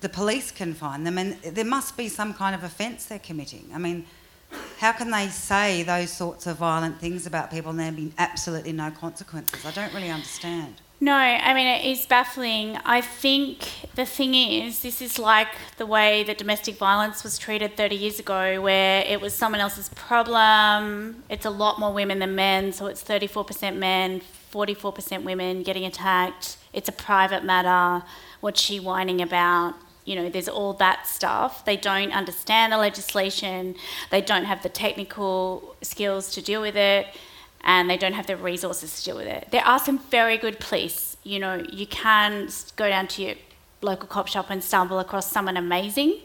the police can find them, and there must be some kind of offence they're committing. I mean, how can they say those sorts of violent things about people and there be absolutely no consequences? I don't really understand. No, I mean, it is baffling. I think the thing is, this is like the way that domestic violence was treated 30 years ago, where it was someone else's problem. It's a lot more women than men, so it's 34% men, 44% women getting attacked. It's a private matter. What's she whining about? You know, there's all that stuff. They don't understand the legislation, they don't have the technical skills to deal with it and they don't have the resources to deal with it. There are some very good police. You know, you can go down to your local cop shop and stumble across someone amazing,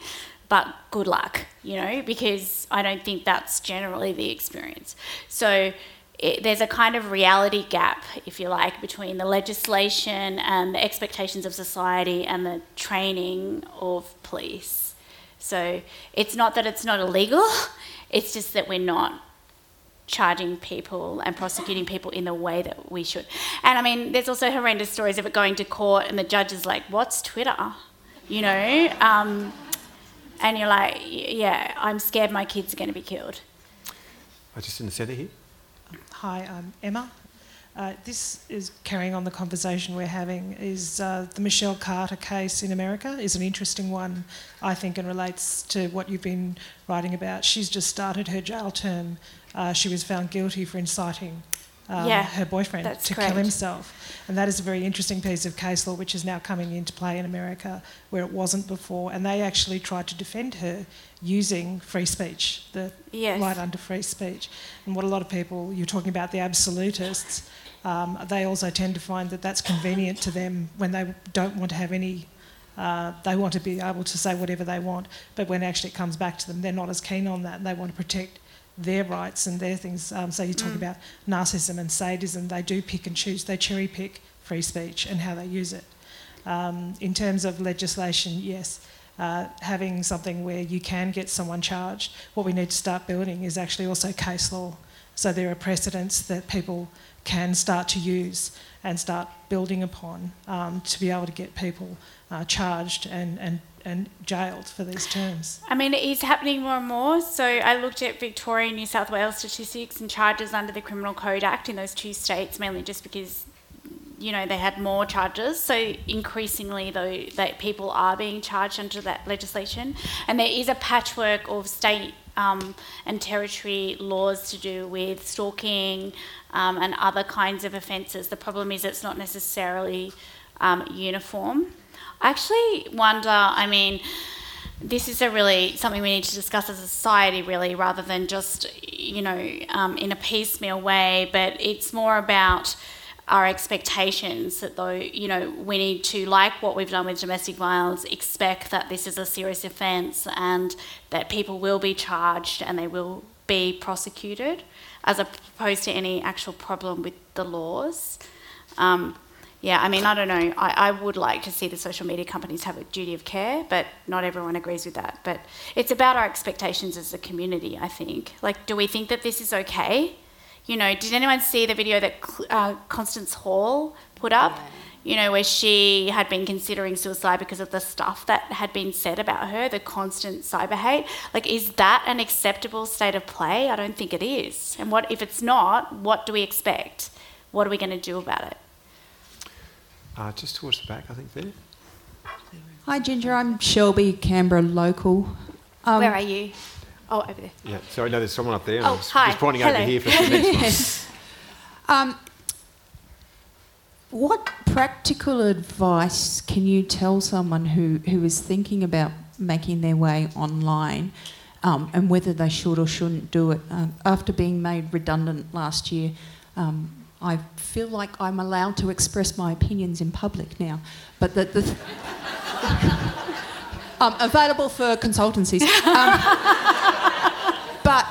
but good luck, you know, because I don't think that's generally the experience. So it, there's a kind of reality gap, if you like, between the legislation and the expectations of society and the training of police. So it's not that it's not illegal, [laughs] it's just that we're not charging people and prosecuting people in the way that we should. And I mean, there's also horrendous stories of it going to court and the judge is like, "What's Twitter?" You know, um, and you're like, "Yeah, I'm scared my kids are going to be killed." I just didn't the that here. Hi, I'm Emma. uh, this is carrying on the conversation we're having. Is uh, the Michelle Carter case in America is an interesting one, I think, and relates to what you've been writing about. She's just started her jail term. Uh, she was found guilty for inciting um, Yeah, her boyfriend to correct. kill himself, and that is a very interesting piece of case law which is now coming into play in America, where it wasn't before. And they actually tried to defend her using free speech, the Yes. right under free speech. And what a lot of people, you're talking about the absolutists, um, they also tend to find that that's convenient to them when they don't want to have any. Uh, they want to be able to say whatever they want, but when actually it comes back to them, they're not as keen on that, and they want to protect their rights and their things. Um, so you talk Mm. about narcissism and sadism; they do pick and choose. They cherry pick free speech and how they use it. Um, in terms of legislation, yes, uh, having something where you can get someone charged. What we need to start building is actually also case law. So there are precedents that people can start to use and start building upon um, to be able to get people uh, charged and, and, and jailed for these terms. I mean, it is happening more and more. So I looked at Victoria and New South Wales statistics and charges under the Criminal Code Act in those two states, mainly just because, you know, they had more charges. So increasingly, though, that people are being charged under that legislation, and there is a patchwork of state um, and territory laws to do with stalking um, and other kinds of offences. The problem is it's not necessarily um, uniform. I actually wonder. I mean this is a really something we need to discuss as a society, really, rather than just you know um, in a piecemeal way. But it's more about our expectations that though you know we need to like what we've done with domestic violence expect that this is a serious offence and that people will be charged and they will be prosecuted as opposed to any actual problem with the laws um, yeah, I mean, I don't know. I, I would like to see the social media companies have a duty of care, but not everyone agrees with that. But it's about our expectations as a community, I think. Like, do we think that this is okay? You know, did anyone see the video that uh, Constance Hall put up? You know, where she had been considering suicide because of the stuff that had been said about her, the constant cyber hate. Like, is that an acceptable state of play? I don't think it is. And what if it's not? What do we expect? What are we going to do about it? Uh, just towards the back, I think there. Hi, Ginger. I'm Shelby, Canberra local. Um, Where are you? Oh, over there. Yeah, sorry, no, there's someone up there. and Oh, I'm just, hi. just pointing Hello. over here for the next one. [laughs] Um, what practical advice can you tell someone who, who is thinking about making their way online um, and whether they should or shouldn't do it? Um, after being made redundant last year, um, I feel like I'm allowed to express my opinions in public now, but the, the [laughs] um, available for consultancies. Um, but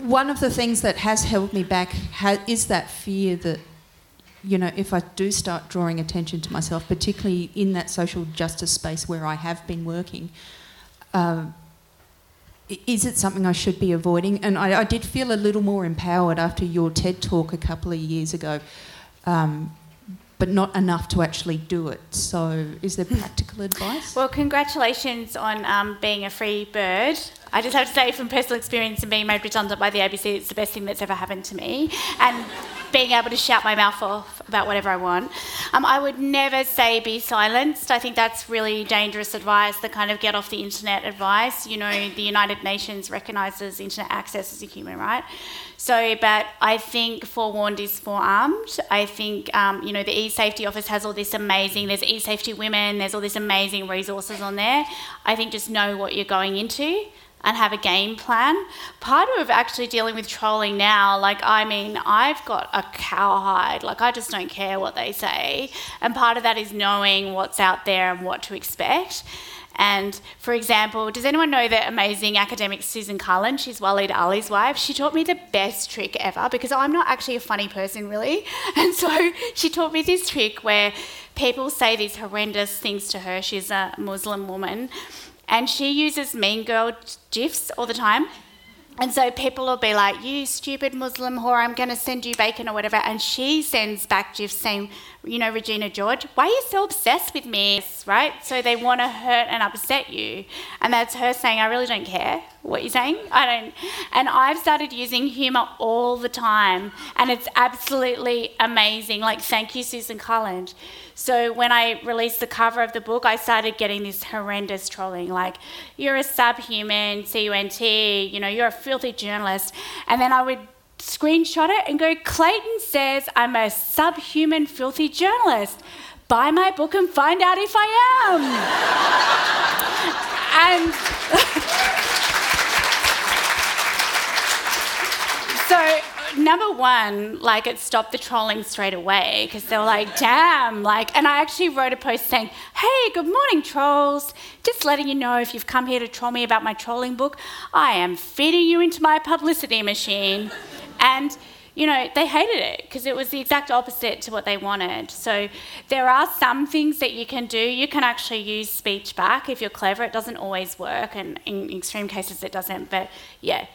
one of the things that has held me back ha- is that fear that, you know, if I do start drawing attention to myself, particularly in that social justice space where I have been working, um, is it something I should be avoiding? And I, I did feel a little more empowered after your TED talk a couple of years ago, um, but not enough to actually do it. So, is there [laughs] practical advice? Well, congratulations on um, being a free bird. I just have to say, from personal experience and being made redundant by the ABC, it's the best thing that's ever happened to me. And being able to shout my mouth off about whatever I want. Um, I would never say be silenced. I think that's really dangerous advice, the kind of get off the internet advice. You know, the United Nations recognises internet access as a human right. So, but I think forewarned is forearmed. I think, um, you know, the e-safety office has all this amazing, there's e-safety women, there's all this amazing resources on there. I think just know what you're going into and have a game plan. Part of actually dealing with trolling now, like, I mean, I've got a cowhide. Like, I just don't care what they say. And part of that is knowing what's out there and what to expect. And for example, does anyone know the amazing academic Susan Carland? She's Waleed Aly's wife. She taught me the best trick ever because I'm not actually a funny person, really. [laughs] And so she taught me this trick where people say these horrendous things to her. She's a Muslim woman. And she uses mean girl gifs all the time. And so people will be like, You stupid Muslim whore, I'm going to send you bacon or whatever. And she sends back gifs saying you know, Regina George, why are you so obsessed with me? Right? So they want to hurt and upset you. And that's her saying, I really don't care what you're saying. I don't. And I've started using humour all the time. And it's absolutely amazing. Like, thank you, Susan Carland. So when I released the cover of the book, I started getting this horrendous trolling like, you're a subhuman, C U N T, you know, you're a filthy journalist. And then I would screenshot it and go, Clayton says I'm a subhuman, filthy journalist. Buy my book and find out if I am. [laughs] and [laughs] so, number one, like it stopped the trolling straight away because they were like, damn, like, and I actually wrote a post saying, hey, good morning, trolls. Just letting you know if you've come here to troll me about my trolling book, I am feeding you into my publicity machine. And you know, they hated it because it was the exact opposite to what they wanted. So there are some things that you can do. You can actually use speech back if you're clever. It doesn't always work, and in extreme cases it doesn't. But yeah,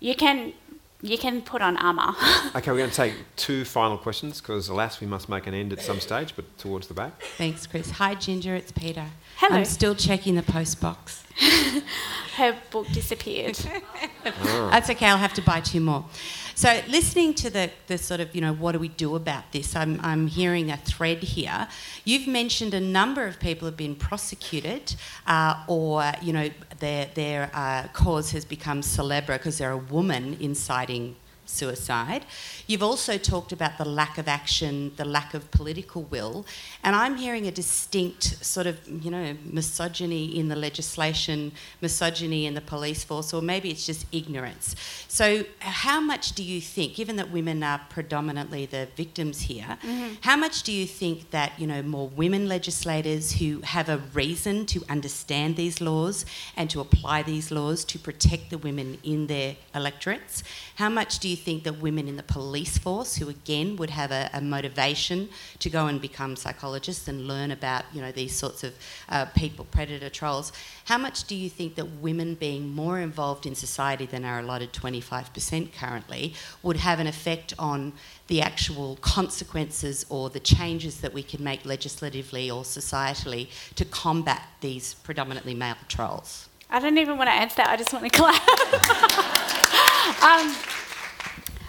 you can you can put on armour. [laughs] okay, we're going to take two final questions because, alas, we must make an end at some stage, but towards the back. Thanks, Chris. Hi, Ginger. It's Peter. Hello. I'm still checking the post box. [laughs] Her book disappeared. [laughs] That's okay. I'll have to buy two more. So, listening to the, the sort of, you know, what do we do about this? I'm, I'm hearing a thread here. You've mentioned a number of people have been prosecuted uh, or, you know, their, their uh, cause has become celebra because they're a woman inciting suicide. You've also talked about the lack of action, the lack of political will, and I'm hearing a distinct sort of, you know, misogyny in the legislation, misogyny in the police force, or maybe it's just ignorance. So, how much do you think, given that women are predominantly the victims here, mm-hmm. how much do you think that, you know, more women legislators who have a reason to understand these laws and to apply these laws to protect the women in their electorates, how much do you think that women in the police force, who again would have a, a motivation to go and become psychologists and learn about you know these sorts of uh, people, predator trolls, how much do you think that women being more involved in society than are allotted 25% currently would have an effect on the actual consequences or the changes that we can make legislatively or societally to combat these predominantly male trolls? I don't even want to answer that. I just want to [laughs] clap. Um,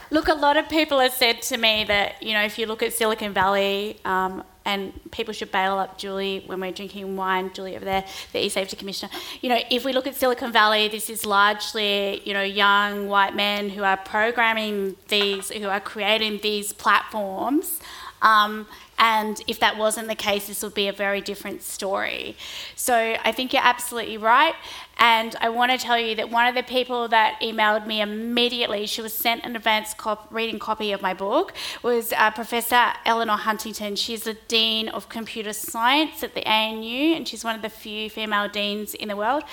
look, a lot of people have said to me that, you know, if you look at Silicon Valley, um, and people should bail up Julie when we're drinking wine, Julie over there, the e-safety commissioner. You know, if we look at Silicon Valley, this is largely, you know, young white men who are programming these, who are creating these platforms. Um, and if that wasn't the case, this would be a very different story. So I think you're absolutely right. And I want to tell you that one of the people that emailed me immediately, she was sent an advanced cop- reading copy of my book, was uh, Professor Eleanor Huntington. She's the Dean of Computer Science at the ANU, and she's one of the few female deans in the world.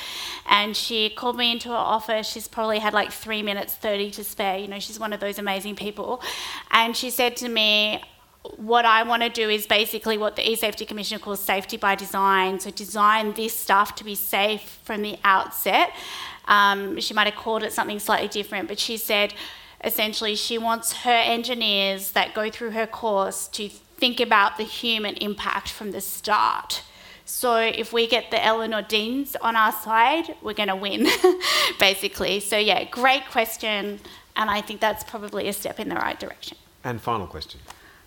And she called me into her office. She's probably had like three minutes 30 to spare. You know, she's one of those amazing people. And she said to me, what I want to do is basically what the e-safety commissioner calls safety by design. So design this stuff to be safe from the outset. Um, she might have called it something slightly different, but she said essentially she wants her engineers that go through her course to think about the human impact from the start. So if we get the Eleanor Deans on our side, we're going to win, [laughs] basically. So yeah, great question, and I think that's probably a step in the right direction. And final question.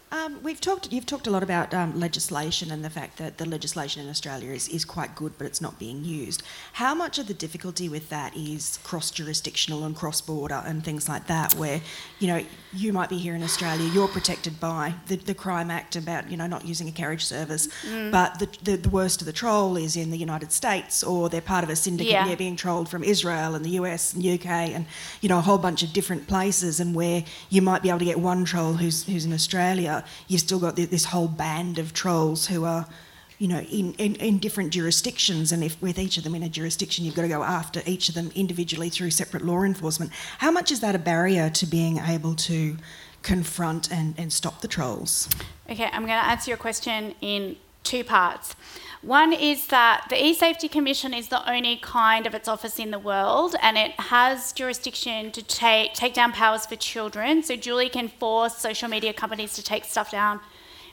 Um, we've talked. You've talked a lot about um, legislation and the fact that the legislation in Australia is, is quite good, but it's not being used. How much of the difficulty with that is cross jurisdictional and cross border and things like that, where you know you might be here in Australia, you're protected by the, the Crime Act about you know not using a carriage service, mm. but the, the, the worst of the troll is in the United States, or they're part of a syndicate, yeah. being trolled from Israel and the US and UK and you know a whole bunch of different places, and where you might be able to get one troll who's who's in Australia you've still got this whole band of trolls who are, you know, in, in, in, different jurisdictions, and if with each of them in a jurisdiction, you've got to go after each of them individually through separate law enforcement. How much is that a barrier to being able to confront and, and stop the trolls? Okay, I'm going to answer your question in two parts. One is that the e-safety commission is the only kind of its office in the world, and it has jurisdiction to take take down powers for children. So Julie can force social media companies to take stuff down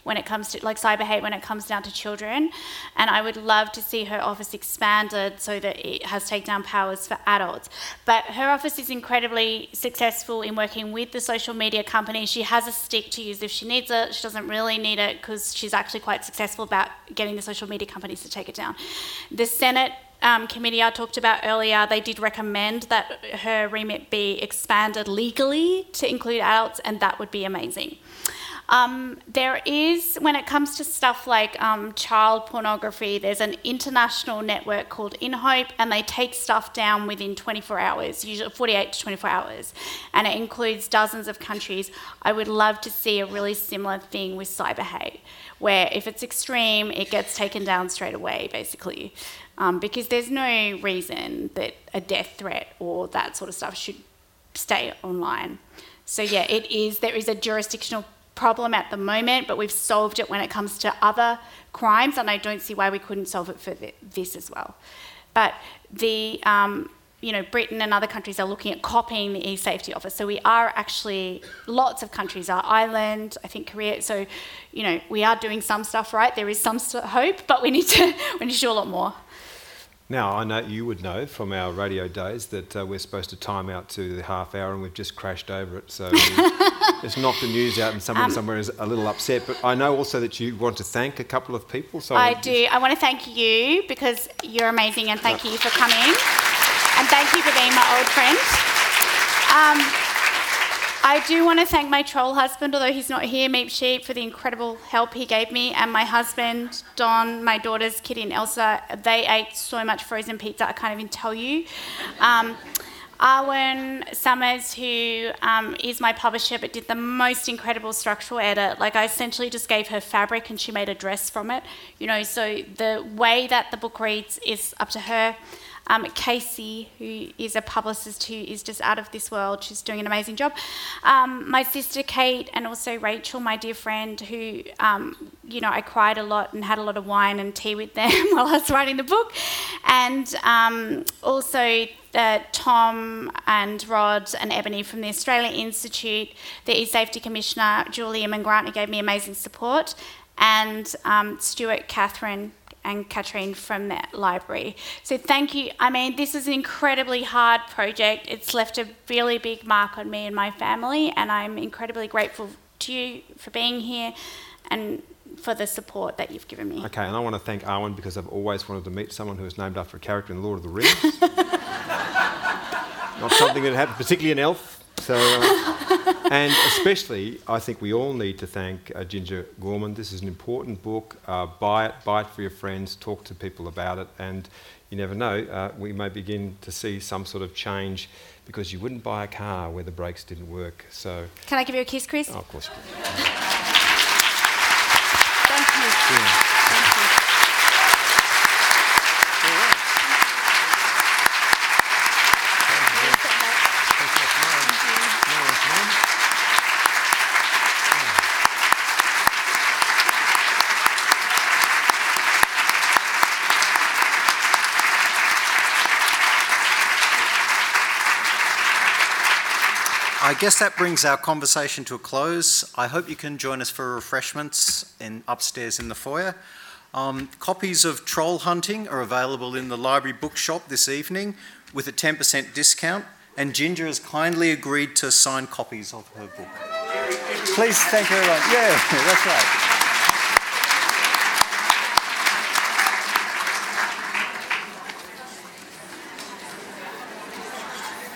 when it comes to like cyber hate when it comes down to children. And I would love to see her office expanded so that it has takedown powers for adults. But her office is incredibly successful in working with the social media companies. She has a stick to use if she needs it. She doesn't really need it because she's actually quite successful about getting the social media companies to take it down. The Senate um, committee I talked about earlier, they did recommend that her remit be expanded legally to include adults, and that would be amazing. Um, there is, when it comes to stuff like um, child pornography, there's an international network called InHope, and they take stuff down within 24 hours, usually 48 to 24 hours, and it includes dozens of countries. I would love to see a really similar thing with cyber hate, where if it's extreme, it gets taken down straight away, basically. Um, because there's no reason that a death threat or that sort of stuff should stay online. So yeah, it is. There is a jurisdictional problem at the moment, but we've solved it when it comes to other crimes, and I don't see why we couldn't solve it for this as well. But the um, you know, Britain and other countries are looking at copying the e-safety office. So we are actually, lots of countries are Ireland, I think Korea. So, you know, we are doing some stuff right. There is some hope, but we need to [laughs] we need to do a lot more. Now, I know you would know from our radio days that uh, we're supposed to time out to the half hour and we've just crashed over it. So [laughs] it's knocked the news out and someone um, somewhere is a little upset. But I know also that you want to thank a couple of people. So I do. I want to thank you because you're amazing and thank you for coming. And thank you for being my old friend. Um, I do want to thank my troll husband, although he's not here, Meep Sheep, for the incredible help he gave me, and my husband, Don, my daughters, Kitty and Elsa. They ate so much frozen pizza, I can't even tell you. Um, Arwen Summers, who um, is my publisher, but did the most incredible structural edit. Like I essentially just gave her fabric and she made a dress from it. You know, so the way that the book reads is up to her. Um, Casey, who is a publicist who is just out of this world, she's doing an amazing job. Um, my sister Kate, and also Rachel, my dear friend, who, um, you know, I cried a lot and had a lot of wine and tea with them [laughs] while I was writing the book. And um, also uh, Tom and Rod and Ebony from the Australia Institute, the e-safety commissioner, Julia who gave me amazing support, and um, Stuart, Catherine, and Katrine from that library. So thank you. I mean, this is an incredibly hard project. It's left a really big mark on me and my family, and I'm incredibly grateful to you for being here and for the support that you've given me. Okay, and I want to thank Arwen because I've always wanted to meet someone who is named after a character in Lord of the Rings. [laughs] Not something that happened, particularly an elf. So, uh, and especially, I think we all need to thank uh, Ginger Gorman. This is an important book. Uh, buy it, buy it for your friends, talk to people about it, and you never know, uh, we may begin to see some sort of change because you wouldn't buy a car where the brakes didn't work. So, can I give you a kiss, Chris? Oh, of course. Thank you. Yeah. I guess that brings our conversation to a close. I hope you can join us for refreshments in, upstairs in the foyer. Um, copies of Troll Hunting are available in the library bookshop this evening with a 10% discount, and Ginger has kindly agreed to sign copies of her book. Please thank everyone. Yeah, [laughs] that's right.